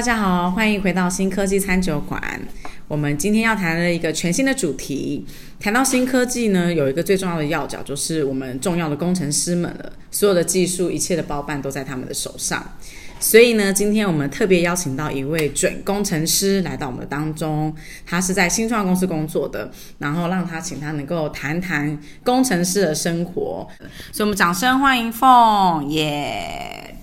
大家好，欢迎回到新科技餐酒馆。我们今天要谈的一个全新的主题。谈到新科技呢，有一个最重要的要角，就是我们重要的工程师们了。所有的技术，一切的包办都在他们的手上。所以呢，今天我们特别邀请到一位准工程师来到我们的当中。他是在新创公司工作的，然后让他请他能够谈谈工程师的生活。所以，我们掌声欢迎凤耶。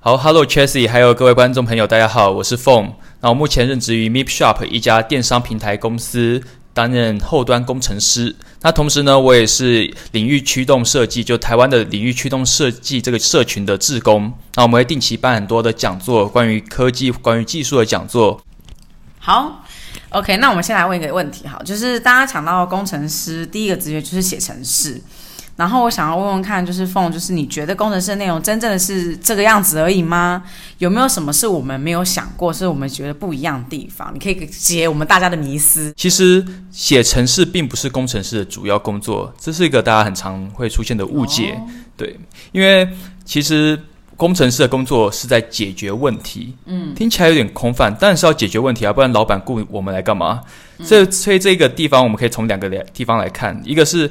好，Hello，Chasey，还有各位观众朋友，大家好，我是凤。那我目前任职于 MeepShop 一家电商平台公司，担任后端工程师。那同时呢，我也是领域驱动设计，就台湾的领域驱动设计这个社群的志工。那我们会定期办很多的讲座，关于科技、关于技术的讲座。好，OK，那我们先来问一个问题，好，就是大家讲到工程师，第一个直觉就是写程式。然后我想要问问看，就是凤，就是你觉得工程师的内容真正的是这个样子而已吗？有没有什么是我们没有想过，是我们觉得不一样的地方？你可以解我们大家的迷思。其实写程式并不是工程师的主要工作，这是一个大家很常会出现的误解。哦、对，因为其实工程师的工作是在解决问题。嗯，听起来有点空泛，但是要解决问题啊，不然老板雇我们来干嘛？这、嗯、所以这个地方我们可以从两个地方来看，一个是。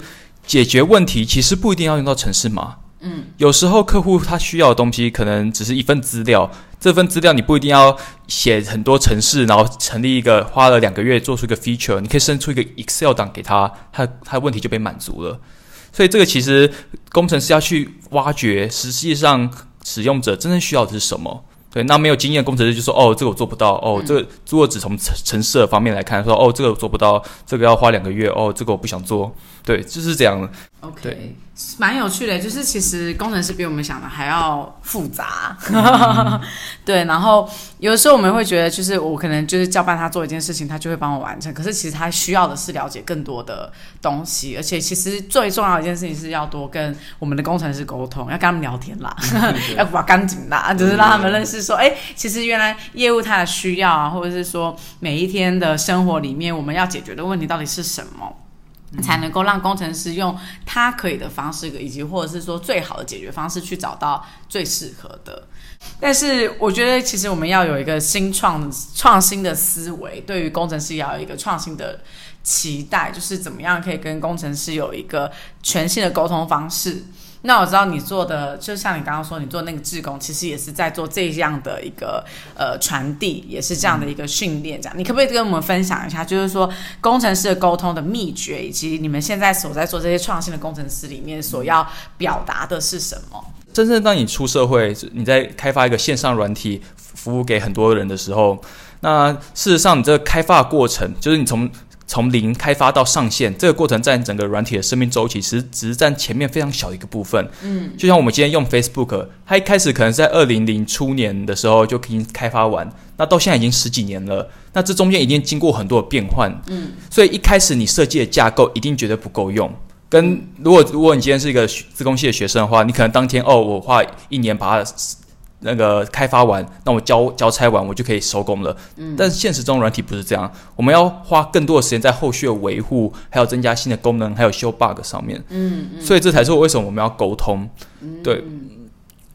解决问题其实不一定要用到城市码，嗯，有时候客户他需要的东西可能只是一份资料，这份资料你不一定要写很多城市，然后成立一个花了两个月做出一个 feature，你可以生出一个 Excel 档给他，他他问题就被满足了。所以这个其实工程师要去挖掘，实际上使用者真正需要的是什么。对，那没有经验工程师就说：“哦，这个我做不到。哦，这个如果只从城城市的方面来看，说哦，这个我做不到，这个要花两个月。哦，这个我不想做。”对，就是这样的。OK，对，蛮有趣的，就是其实工程师比我们想的还要复杂。嗯、对，然后有的时候我们会觉得，就是我可能就是交办他做一件事情，他就会帮我完成。可是其实他需要的是了解更多的东西，而且其实最重要的一件事情是要多跟我们的工程师沟通，要跟他们聊天啦，要把干净啦，就是让他们认识说，哎，其实原来业务它的需要啊，或者是说每一天的生活里面我们要解决的问题到底是什么。才能够让工程师用他可以的方式，以及或者是说最好的解决方式去找到最适合的。但是我觉得，其实我们要有一个新创创新的思维，对于工程师要有一个创新的期待，就是怎么样可以跟工程师有一个全新的沟通方式。那我知道你做的，就像你刚刚说，你做那个志工，其实也是在做这样的一个呃传递，也是这样的一个训练。这样，你可不可以跟我们分享一下，就是说工程师的沟通的秘诀，以及你们现在所在做这些创新的工程师里面所要表达的是什么？真正当你出社会，你在开发一个线上软体服务给很多人的时候，那事实上你这个开发过程，就是你从从零开发到上线，这个过程占整个软体的生命周期，其实只是占前面非常小的一个部分。嗯，就像我们今天用 Facebook，它一开始可能在二零零初年的时候就已经开发完，那到现在已经十几年了，那这中间已经经过很多的变换。嗯，所以一开始你设计的架构一定绝对不够用。跟如果如果你今天是一个自工系的学生的话，你可能当天哦，我花一年把它。那个开发完，那我交交差完，我就可以收工了。嗯，但是现实中软体不是这样，我们要花更多的时间在后续的维护，还有增加新的功能，还有修 bug 上面。嗯嗯，所以这才是为什么我们要沟通。嗯，对。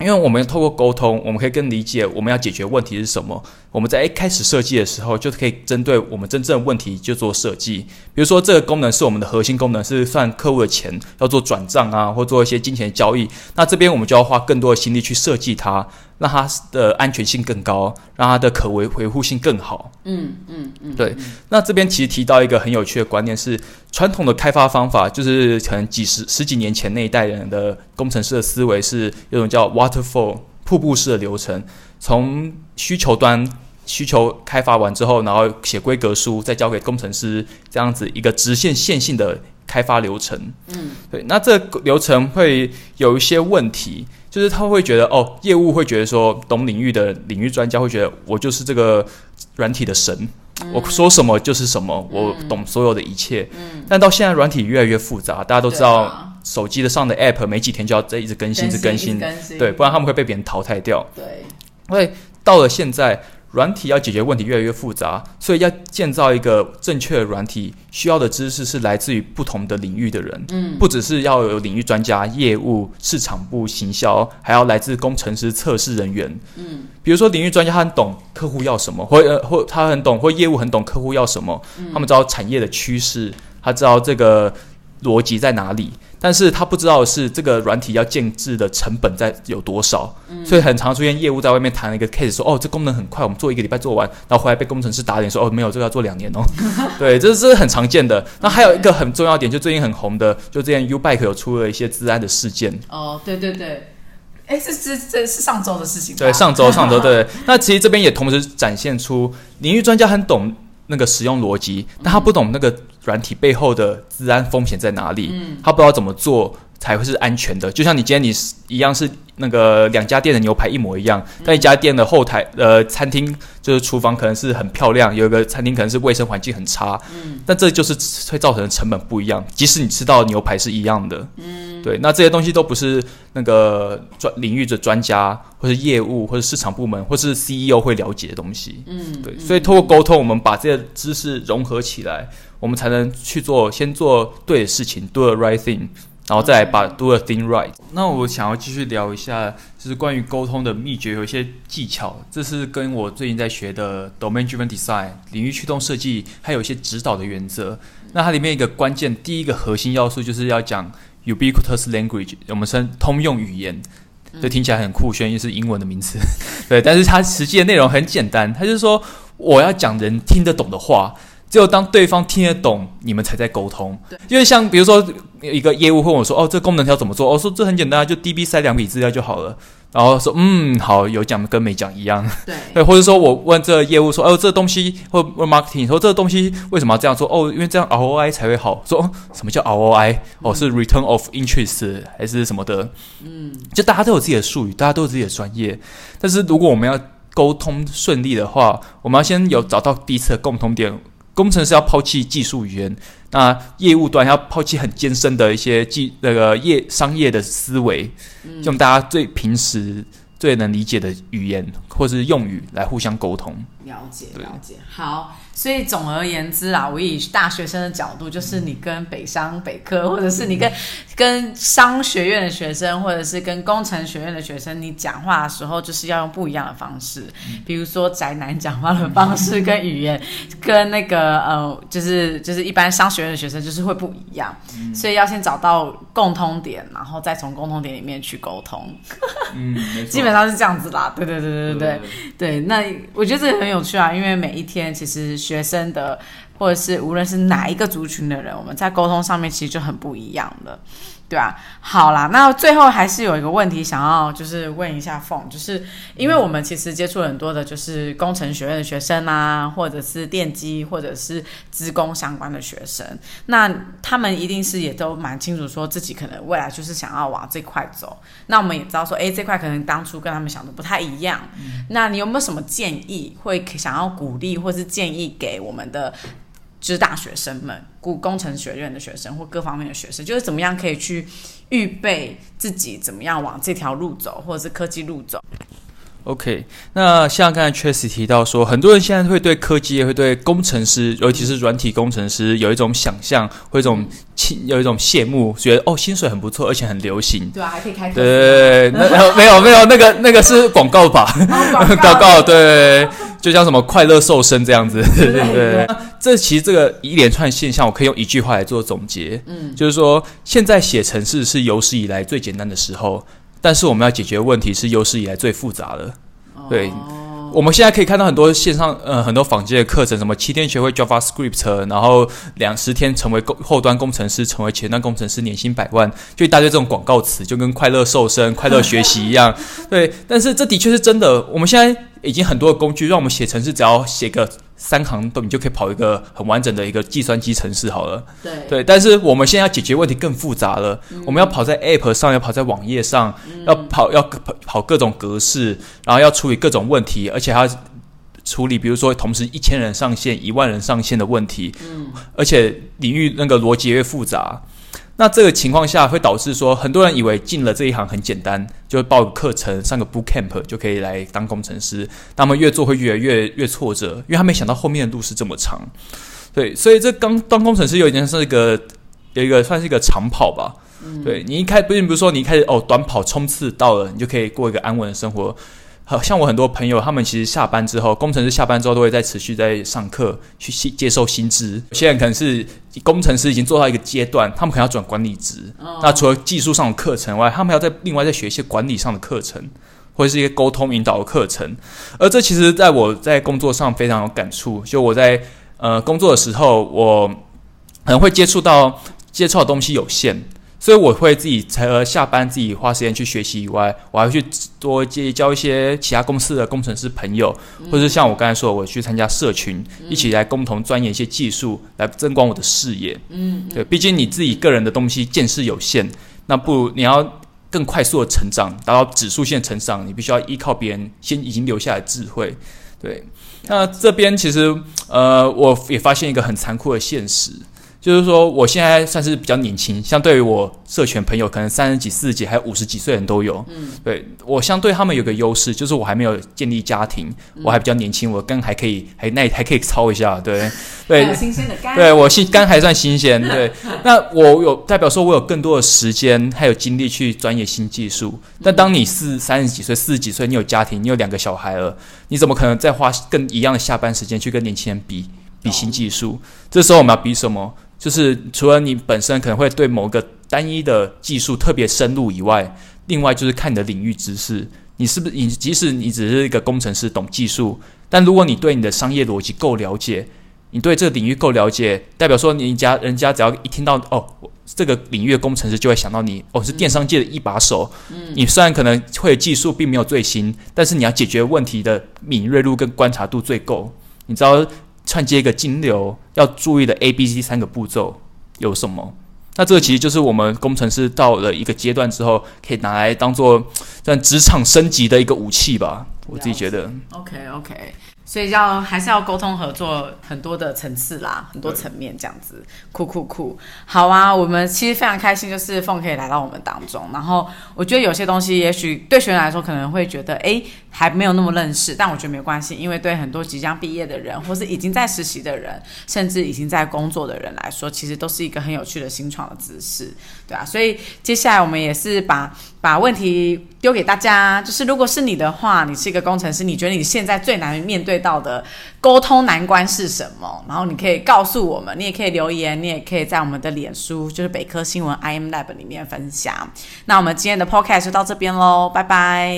因为我们透过沟通，我们可以更理解我们要解决问题是什么。我们在一开始设计的时候，就可以针对我们真正的问题就做设计。比如说，这个功能是我们的核心功能，是算客户的钱要做转账啊，或做一些金钱交易。那这边我们就要花更多的心力去设计它，让它的安全性更高，让它的可维维护性更好。嗯嗯嗯，对。那这边其实提到一个很有趣的观念是，传统的开发方法就是可能几十十几年前那一代人的工程师的思维是有种叫 waterfall 瀑布式的流程，从需求端。需求开发完之后，然后写规格书，再交给工程师，这样子一个直线线性的开发流程。嗯，对，那这个流程会有一些问题，就是他会觉得哦，业务会觉得说，懂领域的领域专家会觉得我就是这个软体的神，嗯、我说什么就是什么，我懂所有的一切。嗯，但到现在软体越来越复杂，大家都知道，手机的上的 App 没几天就要再一直更新，一直更新，对，不然他们会被别人淘汰掉。对，因为到了现在。软体要解决问题越来越复杂，所以要建造一个正确的软体，需要的知识是来自于不同的领域的人。嗯，不只是要有领域专家、业务、市场部、行销，还要来自工程师、测试人员。嗯，比如说领域专家他很懂客户要什么，或呃或他很懂或业务很懂客户要什么，他们知道产业的趋势，他知道这个逻辑在哪里。但是他不知道的是这个软体要建制的成本在有多少，嗯、所以很常出现业务在外面谈了一个 case，说哦，这功能很快，我们做一个礼拜做完，然后回来被工程师打脸说哦，没有，这个要做两年哦。对，这是很常见的。那还有一个很重要点，就最近很红的，就之前 Ubike 有出了一些治安的事件。哦，对对对，哎，这是这是上周的事情。对，上周 上周对。那其实这边也同时展现出领域专家很懂那个使用逻辑，但他不懂那个。软体背后的治安风险在哪里？嗯，他不知道怎么做才会是安全的。就像你今天你一样是那个两家店的牛排一模一样，但一家店的后台呃餐厅就是厨房可能是很漂亮，有一个餐厅可能是卫生环境很差。嗯，但这就是会造成的成本不一样。即使你吃到的牛排是一样的，嗯，对，那这些东西都不是那个专领域的专家或是业务或者市场部门或是 CEO 会了解的东西。嗯，对，所以透过沟通，我们把这些知识融合起来。我们才能去做，先做对的事情，do the right thing，然后再来把 do the thing right。那我想要继续聊一下，就是关于沟通的秘诀，有一些技巧。这是跟我最近在学的 domain driven design 领域驱动设计，还有一些指导的原则。那它里面一个关键，第一个核心要素就是要讲 ubiquitous language，我们称通用语言。就听起来很酷炫，又是英文的名词，对。但是它实际的内容很简单，它就是说我要讲人听得懂的话。只有当对方听得懂，你们才在沟通。对，因为像比如说一个业务问我说：“哦，这功能要怎么做？”我说：“这很简单啊，就 DB 塞两笔资料就好了。”然后说：“嗯，好，有讲跟没讲一样。”对，对，或者说我问这个业务说：“哦，这个东西或问 marketing 说这个东西为什么要这样做？哦，因为这样 ROI 才会好。说”说什么叫 ROI？哦，是 Return of Interest 还是什么的？嗯，就大家都有自己的术语，大家都有自己的专业。但是如果我们要沟通顺利的话，我们要先有找到彼此的共同点。工程师要抛弃技术语言，那业务端要抛弃很艰深的一些技那个业商业的思维，用大家最平时最能理解的语言或是用语来互相沟通。了解，了解，好。所以总而言之啊，我以大学生的角度，就是你跟北商北科，或者是你跟跟商学院的学生，或者是跟工程学院的学生，你讲话的时候就是要用不一样的方式。比如说宅男讲话的方式跟语言，跟那个呃，就是就是一般商学院的学生就是会不一样。所以要先找到共通点，然后再从共通点里面去沟通。嗯，基本上是这样子啦。对对对对对对对。那我觉得这个很有趣啊，因为每一天其实。学生的，或者是无论是哪一个族群的人，我们在沟通上面其实就很不一样了，对吧？好啦，那最后还是有一个问题想要就是问一下凤，就是因为我们其实接触很多的就是工程学院的学生啊，或者是电机或者是资工相关的学生，那他们一定是也都蛮清楚说自己可能未来就是想要往这块走。那我们也知道说，诶，这块可能当初跟他们想的不太一样。那你有没有什么建议，会想要鼓励或是建议给我们的？就是大学生们，工工程学院的学生或各方面的学生，就是怎么样可以去预备自己，怎么样往这条路走，或者是科技路走。OK，那像刚才 Tracy 提到说，很多人现在会对科技也，会对工程师，尤其是软体工程师，有一种想象，会一种羡，有一种羡慕，觉得哦，薪水很不错，而且很流行。对啊，还可以开。对，那 没有没有，那个那个是广告吧？广告 对，就像什么快乐瘦身这样子，对对 对。这其实这个一连串现象，我可以用一句话来做总结，嗯，就是说，现在写程式是有史以来最简单的时候。但是我们要解决问题是有史以来最复杂的，对。我们现在可以看到很多线上呃很多坊间的课程，什么七天学会 JavaScript，然后两十天成为后端工程师，成为前端工程师，年薪百万，就一大堆这种广告词，就跟快乐瘦身、快乐学习一样，对。但是这的确是真的，我们现在已经很多的工具让我们写程式，只要写个。三行都你就可以跑一个很完整的一个计算机程式好了。对对，但是我们现在要解决问题更复杂了。嗯、我们要跑在 App 上，要跑在网页上，嗯、要跑要跑跑各种格式，然后要处理各种问题，而且还要处理，比如说同时一千人上线、一万人上线的问题。嗯，而且领域那个逻辑越复杂。那这个情况下会导致说，很多人以为进了这一行很简单，就报个课程、上个 boot camp 就可以来当工程师。那么越做会越来越越挫折，因为他没想到后面的路是这么长。对，所以这刚当工程师有点像是一个有一个算是一个长跑吧。嗯、对你一开，并不是说你一开始哦短跑冲刺到了，你就可以过一个安稳的生活。好像我很多朋友，他们其实下班之后，工程师下班之后都会在持续在上课去接受新知。有些人可能是工程师已经做到一个阶段，他们可能要转管理职。哦、那除了技术上的课程外，他们要在另外再学一些管理上的课程，或者是一些沟通引导的课程。而这其实在我在工作上非常有感触。就我在呃工作的时候，我可能会接触到接触的东西有限。所以我会自己除了下班自己花时间去学习以外，我还会去多结交一些其他公司的工程师朋友，嗯、或者像我刚才说的，我去参加社群，嗯、一起来共同钻研一些技术，来增广我的视野。嗯，对，毕竟你自己个人的东西见识有限，那不如你要更快速的成长，达到指数线成长，你必须要依靠别人先已经留下来的智慧。对，那这边其实呃，我也发现一个很残酷的现实。就是说，我现在算是比较年轻，相对于我社群朋友，可能三十几、四十几，还有五十几岁人都有。嗯，对我相对他们有个优势，就是我还没有建立家庭，我还比较年轻，我肝还可以，还那还可以操一下。对，对，新鲜的肝，对我新肝还算新鲜。对，那我有代表说，我有更多的时间还有精力去钻研新技术。但当你是三十几岁、四十几岁，你有家庭，你有两个小孩了，你怎么可能再花更一样的下班时间去跟年轻人比比新技术？这时候我们要比什么？就是除了你本身可能会对某个单一的技术特别深入以外，另外就是看你的领域知识，你是不是你即使你只是一个工程师懂技术，但如果你对你的商业逻辑够了解，你对这个领域够了解，代表说你家人家只要一听到哦这个领域的工程师就会想到你哦是电商界的一把手，嗯，你虽然可能会技术并没有最新，但是你要解决问题的敏锐度跟观察度最够，你知道。串接一个金流要注意的 A、B、C 三个步骤有什么？那这个其实就是我们工程师到了一个阶段之后，可以拿来当做在职场升级的一个武器吧。我自己觉得。OK OK。所以要还是要沟通合作很多的层次啦，很多层面这样子，酷酷酷，好啊！我们其实非常开心，就是凤可以来到我们当中。然后我觉得有些东西，也许对学员来说可能会觉得，哎，还没有那么认识，但我觉得没关系，因为对很多即将毕业的人，或是已经在实习的人，甚至已经在工作的人来说，其实都是一个很有趣的新创的知识，对啊。所以接下来我们也是把把问题丢给大家，就是如果是你的话，你是一个工程师，你觉得你现在最难面对到的沟通难关是什么？然后你可以告诉我们，你也可以留言，你也可以在我们的脸书，就是北科新闻 IM Lab 里面分享。那我们今天的 Podcast 就到这边喽，拜拜。